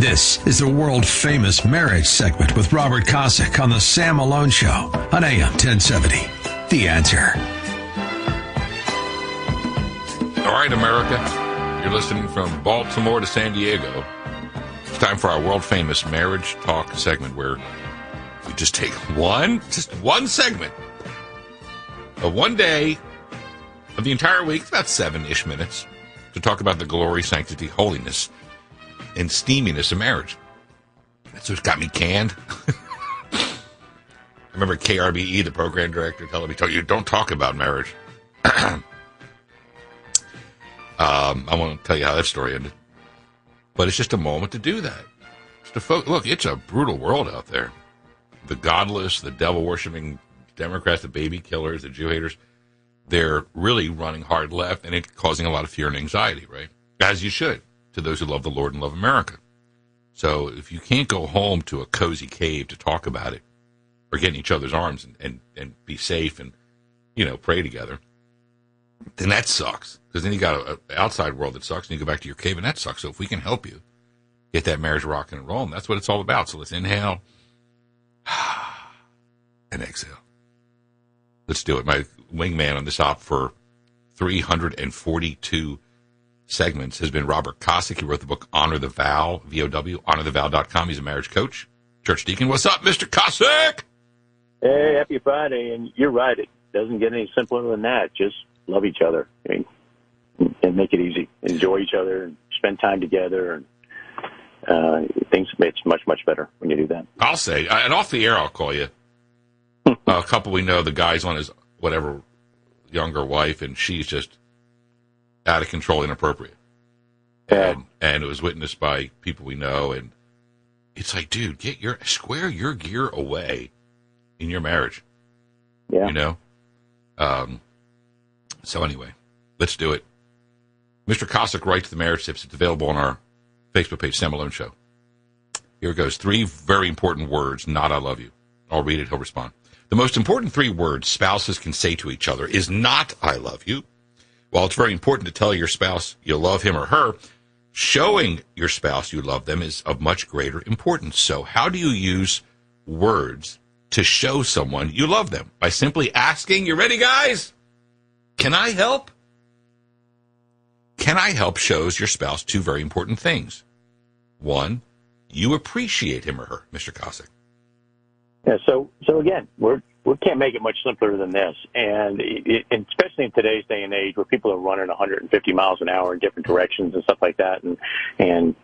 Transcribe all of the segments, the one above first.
This is the world famous marriage segment with Robert Kosick on the Sam Malone Show on AM 1070. The answer. All right, America. You're listening from Baltimore to San Diego. It's time for our world famous marriage talk segment where we just take one, just one segment of one day of the entire week, about seven ish minutes, to talk about the glory, sanctity, holiness, and steaminess of marriage. That's what's got me canned. I remember KRBE, the program director, telling me, "Tell you don't talk about marriage." um, I won't tell you how that story ended, but it's just a moment to do that. To fo- look, it's a brutal world out there. The godless, the devil worshiping Democrats, the baby killers, the Jew haters they're really running hard left and it's causing a lot of fear and anxiety, right? As you should to those who love the Lord and love America. So if you can't go home to a cozy cave to talk about it or get in each other's arms and, and, and be safe and, you know, pray together, then that sucks. Because then you got an outside world that sucks and you go back to your cave and that sucks. So if we can help you get that marriage rocking and rolling, that's what it's all about. So let's inhale and exhale. Let's do it. My wingman on this op for 342 segments has been Robert Kosick. He wrote the book Honor the Vow, V-O-W, honorthevow.com. He's a marriage coach, church deacon. What's up, Mr. Kosick? Hey, happy Friday. And you're right. It doesn't get any simpler than that. Just love each other and, and make it easy. Enjoy each other and spend time together. And uh, things, it's much, much better when you do that. I'll say, and off the air, I'll call you. a couple we know, the guy's on his whatever younger wife, and she's just out of control, inappropriate. Yeah. And, and it was witnessed by people we know, and it's like, dude, get your square your gear away in your marriage. Yeah. You know. Um. So anyway, let's do it. Mr. Kosick writes the marriage tips. It's available on our Facebook page, Sam Malone Show. Here it goes. Three very important words. Not "I love you." I'll read it. He'll respond. The most important three words spouses can say to each other is not I love you. While it's very important to tell your spouse you love him or her, showing your spouse you love them is of much greater importance. So, how do you use words to show someone you love them? By simply asking, You ready, guys? Can I help? Can I help shows your spouse two very important things. One, you appreciate him or her, Mr. Kosick. Yeah. So, so again, we're we can't make it much simpler than this, and, it, especially in today's day and age, where people are running 150 miles an hour in different directions and stuff like that, and and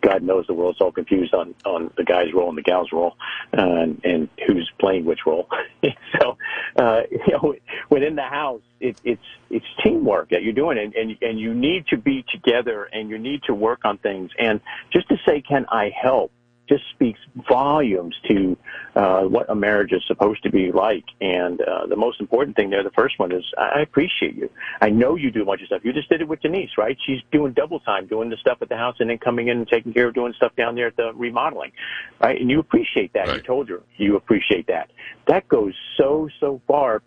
God knows the world's all confused on on the guy's role and the gal's role, uh, and, and who's playing which role. so, uh, you know, within the house, it, it's it's teamwork that you're doing, and, and and you need to be together, and you need to work on things, and just to say, can I help? Just speaks volumes to uh, what a marriage is supposed to be like. And uh, the most important thing there, the first one is, I appreciate you. I know you do a bunch of stuff. You just did it with Denise, right? She's doing double time, doing the stuff at the house, and then coming in and taking care of doing stuff down there at the remodeling, right? And you appreciate that. Right. You told her you appreciate that. That goes so so far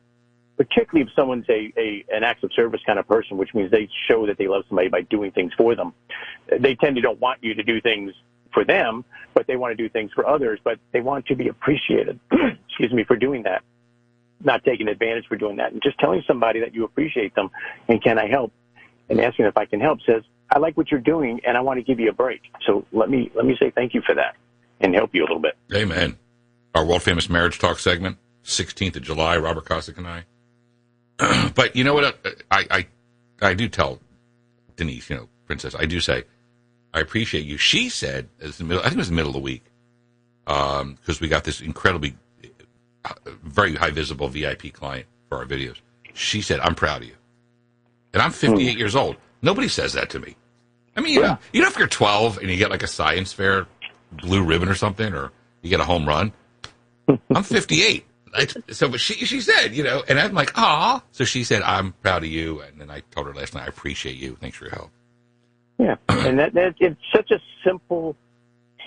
particularly if someone's a, a an acts of service kind of person, which means they show that they love somebody by doing things for them. They tend to don't want you to do things for them, but they want to do things for others, but they want to be appreciated. excuse me for doing that, not taking advantage for doing that, and just telling somebody that you appreciate them and can I help, and asking if I can help says I like what you're doing and I want to give you a break. So let me let me say thank you for that and help you a little bit. Amen. Our world famous marriage talk segment, 16th of July, Robert Kosick and I. but you know what? Uh, I, I, I do tell Denise, you know, Princess, I do say, I appreciate you. She said, I think it was the middle of the week, because um, we got this incredibly, uh, very high visible VIP client for our videos. She said, I'm proud of you. And I'm 58 years old. Nobody says that to me. I mean, you, know, you know, if you're 12 and you get like a science fair blue ribbon or something, or you get a home run, I'm 58. I, so she she said, you know, and I'm like, ah. So she said, I'm proud of you. And then I told her last night, I appreciate you. Thanks for your help. Yeah, and that, that it's such a simple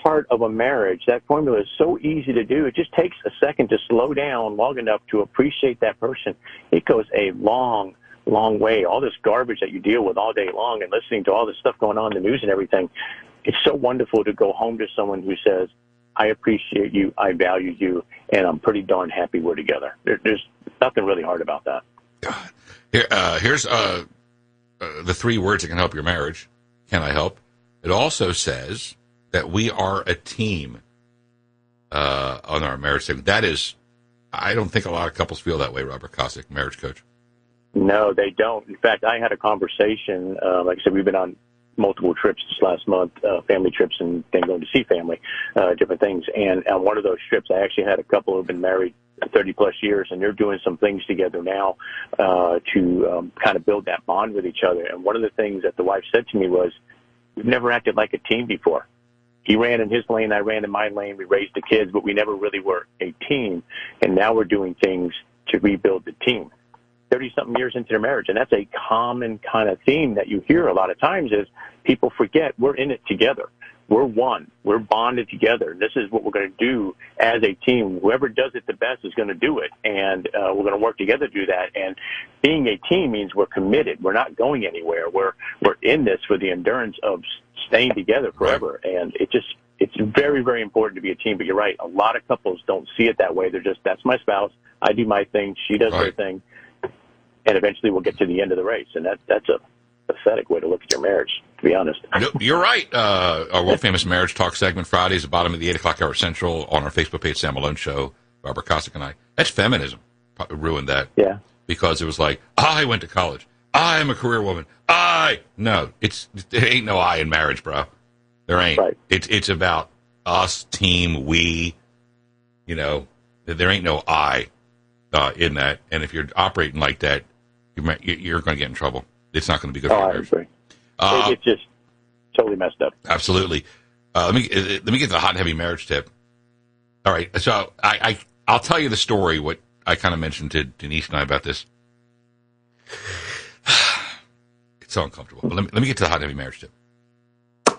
part of a marriage. That formula is so easy to do. It just takes a second to slow down long enough to appreciate that person. It goes a long, long way. All this garbage that you deal with all day long and listening to all this stuff going on in the news and everything, it's so wonderful to go home to someone who says, I appreciate you, I value you, and I'm pretty darn happy we're together. There, there's nothing really hard about that. Here, uh, here's uh, uh, the three words that can help your marriage. Can I help? It also says that we are a team uh, on our marriage. That is, I don't think a lot of couples feel that way, Robert Kosick, marriage coach. No, they don't. In fact, I had a conversation. Uh, like I said, we've been on multiple trips this last month, uh, family trips, and then going to see family, uh, different things. And on one of those trips, I actually had a couple who've been married 30 plus years, and they're doing some things together now uh, to um, kind of build that bond with each other. And one of the things that the wife said to me was, "We've never acted like a team before." He ran in his lane, I ran in my lane. We raised the kids, but we never really were a team. And now we're doing things to rebuild the team. 30 something years into their marriage. And that's a common kind of theme that you hear a lot of times is people forget we're in it together. We're one. We're bonded together. This is what we're going to do as a team. Whoever does it the best is going to do it. And uh, we're going to work together to do that. And being a team means we're committed. We're not going anywhere. We're, we're in this for the endurance of staying together forever. Right. And it just, it's very, very important to be a team. But you're right. A lot of couples don't see it that way. They're just, that's my spouse. I do my thing. She does right. her thing and eventually we'll get to the end of the race. And that that's a pathetic way to look at your marriage, to be honest. You're right. Uh, our world famous marriage talk segment Fridays, the bottom of the eight o'clock hour central on our Facebook page, Sam Malone Show. Barbara Kosick and I. That's feminism. Ruined that. Yeah. Because it was like I went to college. I am a career woman. I no. It's there ain't no I in marriage, bro. There ain't. Right. It's it's about us, team, we. You know, there ain't no I uh, in that. And if you're operating like that, you're, you're going to get in trouble. It's not going to be good oh, for you. agree. Uh, it's just totally messed up. Absolutely. Uh, let me uh, let me get the hot and heavy marriage tip. All right, so I, I I'll tell you the story. What I kind of mentioned to Denise and I about this. it's so uncomfortable. But let me let me get to the hot and heavy marriage tip.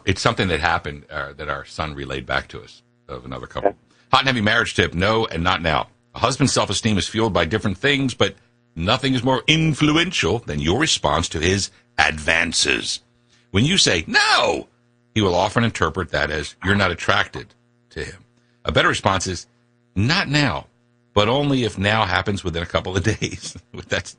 It's something that happened uh, that our son relayed back to us of another couple. Okay. Hot and heavy marriage tip: No and not now. A husband's self esteem is fueled by different things, but Nothing is more influential than your response to his advances. When you say no, he will often interpret that as you're not attracted to him. A better response is not now, but only if now happens within a couple of days. That's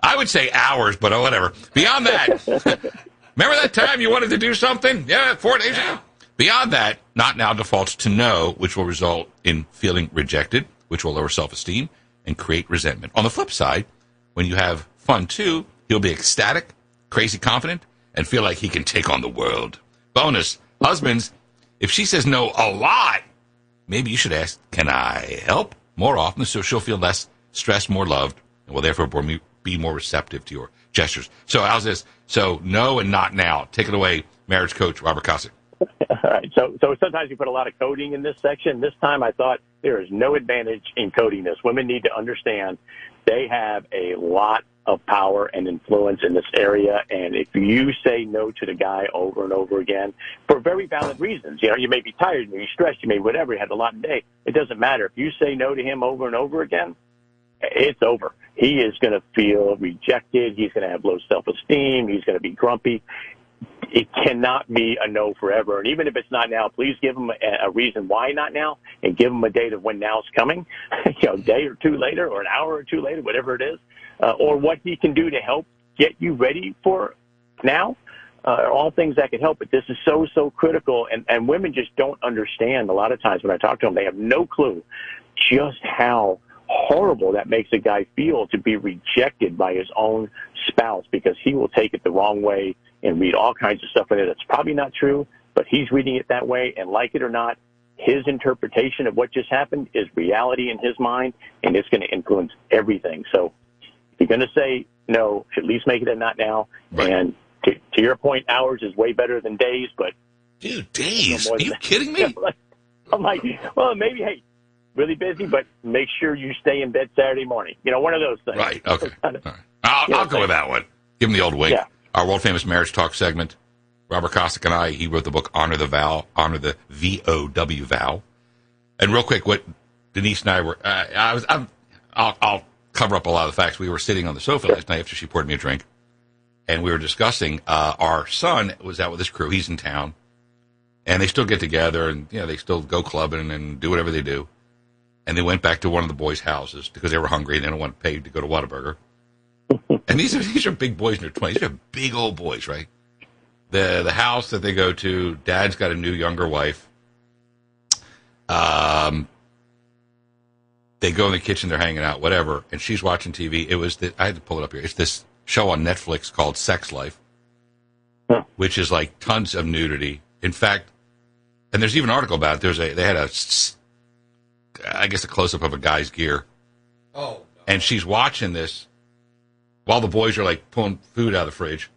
I would say hours, but oh, whatever. Beyond that, remember that time you wanted to do something? Yeah, four days ago. Beyond that, not now defaults to no, which will result in feeling rejected, which will lower self esteem, and create resentment. On the flip side, when you have fun too, he'll be ecstatic, crazy confident, and feel like he can take on the world. Bonus, husbands, if she says no a lot, maybe you should ask, can I help? More often so she'll feel less stressed, more loved, and will therefore be more receptive to your gestures. So how's this? So no and not now. Take it away, marriage coach Robert Kosick. All right. So, so sometimes you put a lot of coding in this section. This time I thought there is no advantage in coding this. Women need to understand they have a lot of power and influence in this area. And if you say no to the guy over and over again for very valid reasons, you know, you may be tired, you may be stressed, you may whatever, you had a lot of day. It doesn't matter. If you say no to him over and over again, it's over. He is going to feel rejected. He's going to have low self-esteem. He's going to be grumpy it cannot be a no forever. And even if it's not now, please give them a, a reason why not now and give them a date of when now's coming, you know, a day or two later or an hour or two later, whatever it is, uh, or what he can do to help get you ready for now. Uh, all things that could help, but this is so, so critical. And, and women just don't understand a lot of times when I talk to them, they have no clue just how horrible that makes a guy feel to be rejected by his own spouse because he will take it the wrong way and read all kinds of stuff in it that's probably not true, but he's reading it that way, and like it or not, his interpretation of what just happened is reality in his mind, and it's going to influence everything. So if you're going to say no, at least make it a not now. Right. And to, to, your point, hours is way better than days, but dude, days? Are you that. kidding me? I'm like, well, maybe hey, really busy, but make sure you stay in bed Saturday morning. You know, one of those things. Right. Okay. Kind of, I'll, I'll go with that one. Give him the old wink. Yeah our world famous marriage talk segment. Robert Kosick and I, he wrote the book Honor the Vow, Honor the V O W Vow. And real quick, what Denise and I were, uh, I was, i will I'll cover up a lot of the facts. We were sitting on the sofa last night after she poured me a drink, and we were discussing. Uh, our son was out with his crew. He's in town, and they still get together and you know they still go clubbing and do whatever they do. And they went back to one of the boys' houses because they were hungry and they don't want to pay to go to Whataburger. and these are these are big boys in their twenties. These are big old boys, right? The the house that they go to, dad's got a new younger wife. Um they go in the kitchen, they're hanging out, whatever, and she's watching TV. It was the, I had to pull it up here. It's this show on Netflix called Sex Life, which is like tons of nudity. In fact, and there's even an article about it. There's a they had a, I guess a close up of a guy's gear. Oh, And she's watching this while the boys are like pulling food out of the fridge.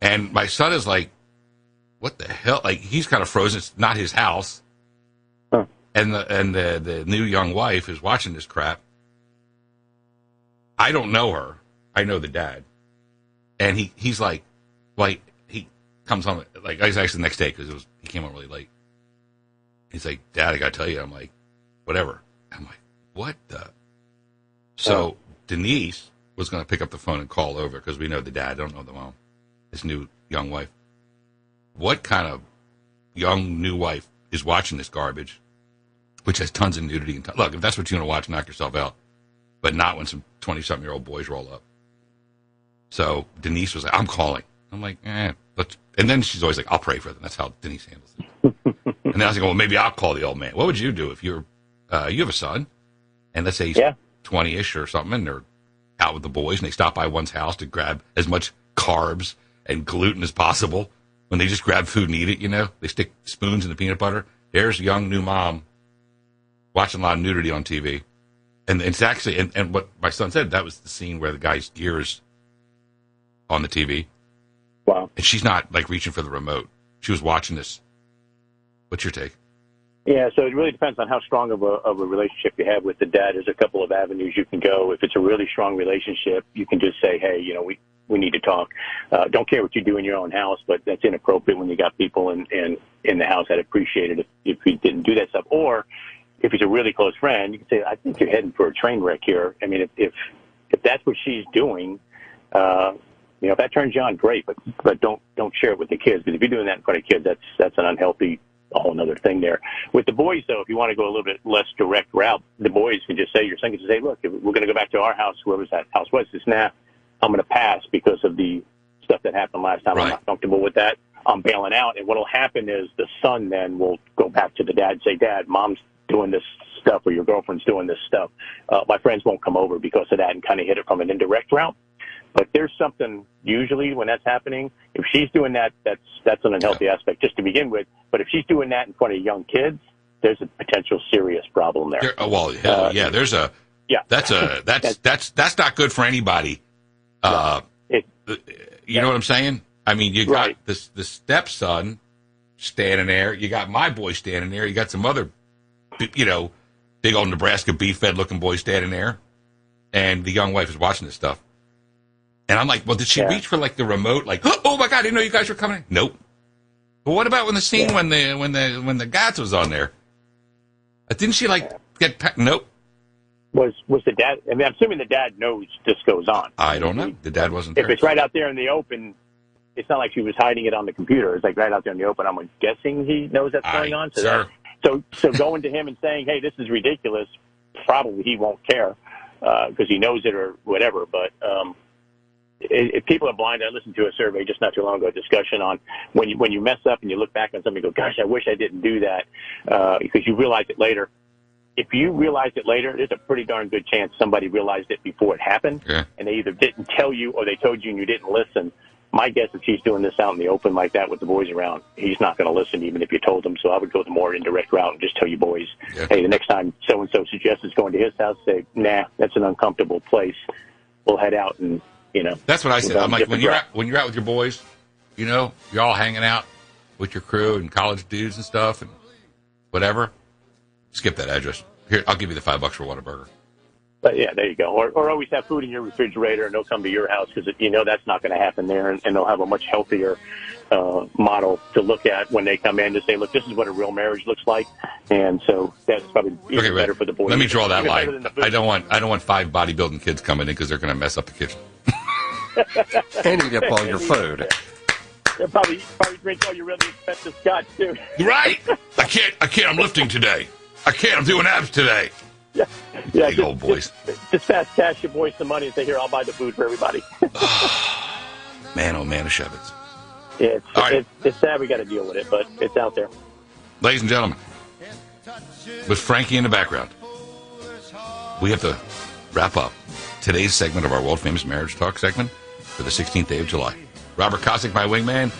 And my son is like, what the hell? Like he's kind of frozen. It's not his house. Huh. And the and the, the new young wife is watching this crap. I don't know her. I know the dad. And he, he's like, like, he comes home, like, I was actually the next day because it was, he came home really late. He's like, Dad, I got to tell you. I'm like, whatever. I'm like, what the? So Denise was going to pick up the phone and call over because we know the dad, don't know the mom, his new young wife. What kind of young new wife is watching this garbage, which has tons of nudity? And t- Look, if that's what you want to watch, knock yourself out. But not when some 20 something year old boys roll up. So Denise was like, I'm calling. I'm like, eh. Let's, and then she's always like, I'll pray for them. That's how Denise handles it. and then I was like, well, maybe I'll call the old man. What would you do if you're, uh, you have a son, and let's say he's Yeah. 20 ish or something, and they're out with the boys, and they stop by one's house to grab as much carbs and gluten as possible. When they just grab food and eat it, you know, they stick spoons in the peanut butter. There's a young new mom watching a lot of nudity on TV. And it's actually, and, and what my son said, that was the scene where the guy's gear is on the TV. Wow. And she's not like reaching for the remote. She was watching this. What's your take? Yeah, so it really depends on how strong of a of a relationship you have with the dad. There's a couple of avenues you can go. If it's a really strong relationship, you can just say, "Hey, you know, we we need to talk." Uh, don't care what you do in your own house, but that's inappropriate when you got people in in in the house that appreciate it if if you didn't do that stuff. Or if he's a really close friend, you can say, "I think you're heading for a train wreck here." I mean, if if if that's what she's doing, uh, you know, if that turns you on, great, but but don't don't share it with the kids because if you're doing that in front of kids, that's that's an unhealthy a whole other thing there. With the boys, though, if you want to go a little bit less direct route, the boys can just say, your son can just say, look, if we're going to go back to our house, whoever's that house was, just nah, I'm going to pass because of the stuff that happened last time. I'm not comfortable with that. I'm bailing out. And what will happen is the son then will go back to the dad and say, Dad, mom's doing this stuff or your girlfriend's doing this stuff. Uh, my friends won't come over because of that and kind of hit it from an indirect route. But there's something usually when that's happening. If she's doing that, that's that's an unhealthy aspect just to begin with. But if she's doing that in front of young kids, there's a potential serious problem there. There, oh, well, hell, Uh, yeah. There's a Yeah, that's a that's that's that's not good for anybody. Uh, It- you know what I'm saying? I mean, you got Right. this the stepson standing there. You got my boy standing there. You got some other, you know, big old Nebraska beef fed looking boy standing there, and the young wife is watching this stuff. And I'm like, well, did she Yeah. reach for like the remote? Like, oh my god, I didn't know you guys were coming. Nope. But what about when the scene Yeah. when the when the when the Gats was on there? Uh, Didn't she like get? Pa- nope. was was the dad? I mean, I'm assuming the dad knows this goes on. I don't know. The dad wasn't If it's right out there in the open, it's not like she was hiding it on the computer. It's like right out there in the open. I'm guessing he knows that's going I- on. So, sir. that, so so going to him and saying, "Hey, this is ridiculous," probably he won't care because he knows it or whatever. But um, if, people are blind, I listened to a survey just not too long ago, a discussion on when you when you mess up and you look back on something, and go, "Gosh, I wish I didn't do that," uh, because you realize it later. If you realize it later, there's a pretty darn good chance somebody realized it before it happened Yeah. and they either didn't tell you or they told you and you didn't listen. My guess if she's doing this out in the open like that with the boys around, he's not going to listen even if you told him. So I would go the more indirect route and just tell you boys, Yeah. hey, the next time so and so suggests it's going to his house, say, nah, that's an uncomfortable place. We'll head out and you know. That's what I said. I'm like when you're out, when you're out with your boys, you know, you're all hanging out with your crew and college dudes and stuff and whatever. Skip that address. Here, I'll give you the five bucks for Whataburger. But yeah, there you go. Or, or always have food in your refrigerator and they'll come to your house because you know that's not going to happen there, and, and they'll have a much healthier uh, model to look at when they come in to say, look, this is what a real marriage looks like, and so that's probably even Okay, better for the boys. Let me draw that line. than the food. I don't want I don't want five bodybuilding kids coming in because they're going to mess up the kitchen. And eat up all your food. They'll probably probably drink all your really expensive scotch too. Right? I can't. I can't. I'm lifting today. I can't. I'm doing abs today. Yeah, yeah. Big old boys. Just, just fast cash your boys some money and say, "Here, I'll buy the food for everybody." Man, oh man, of Shevitz. it's, All right. it's it's sad we got to deal with it, but it's out there. Ladies and gentlemen, with Frankie in the background, we have to wrap up today's segment of our world famous marriage talk segment for the 16th day of July. Robert Kosick, my wingman,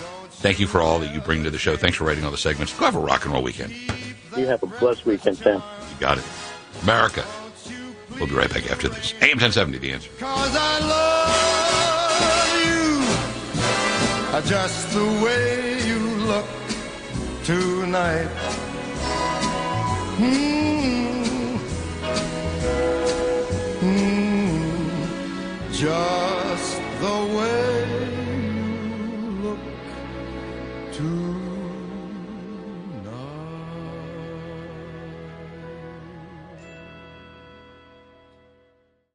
thank you for all that you bring to the show. Thanks for writing all the segments. Go have a rock and roll weekend. You have a blessed weekend, Sam. You got it. America. We'll be right back after this. AM 1070, the answer. Cause I love you just the way you look tonight. Mm. Mm. Just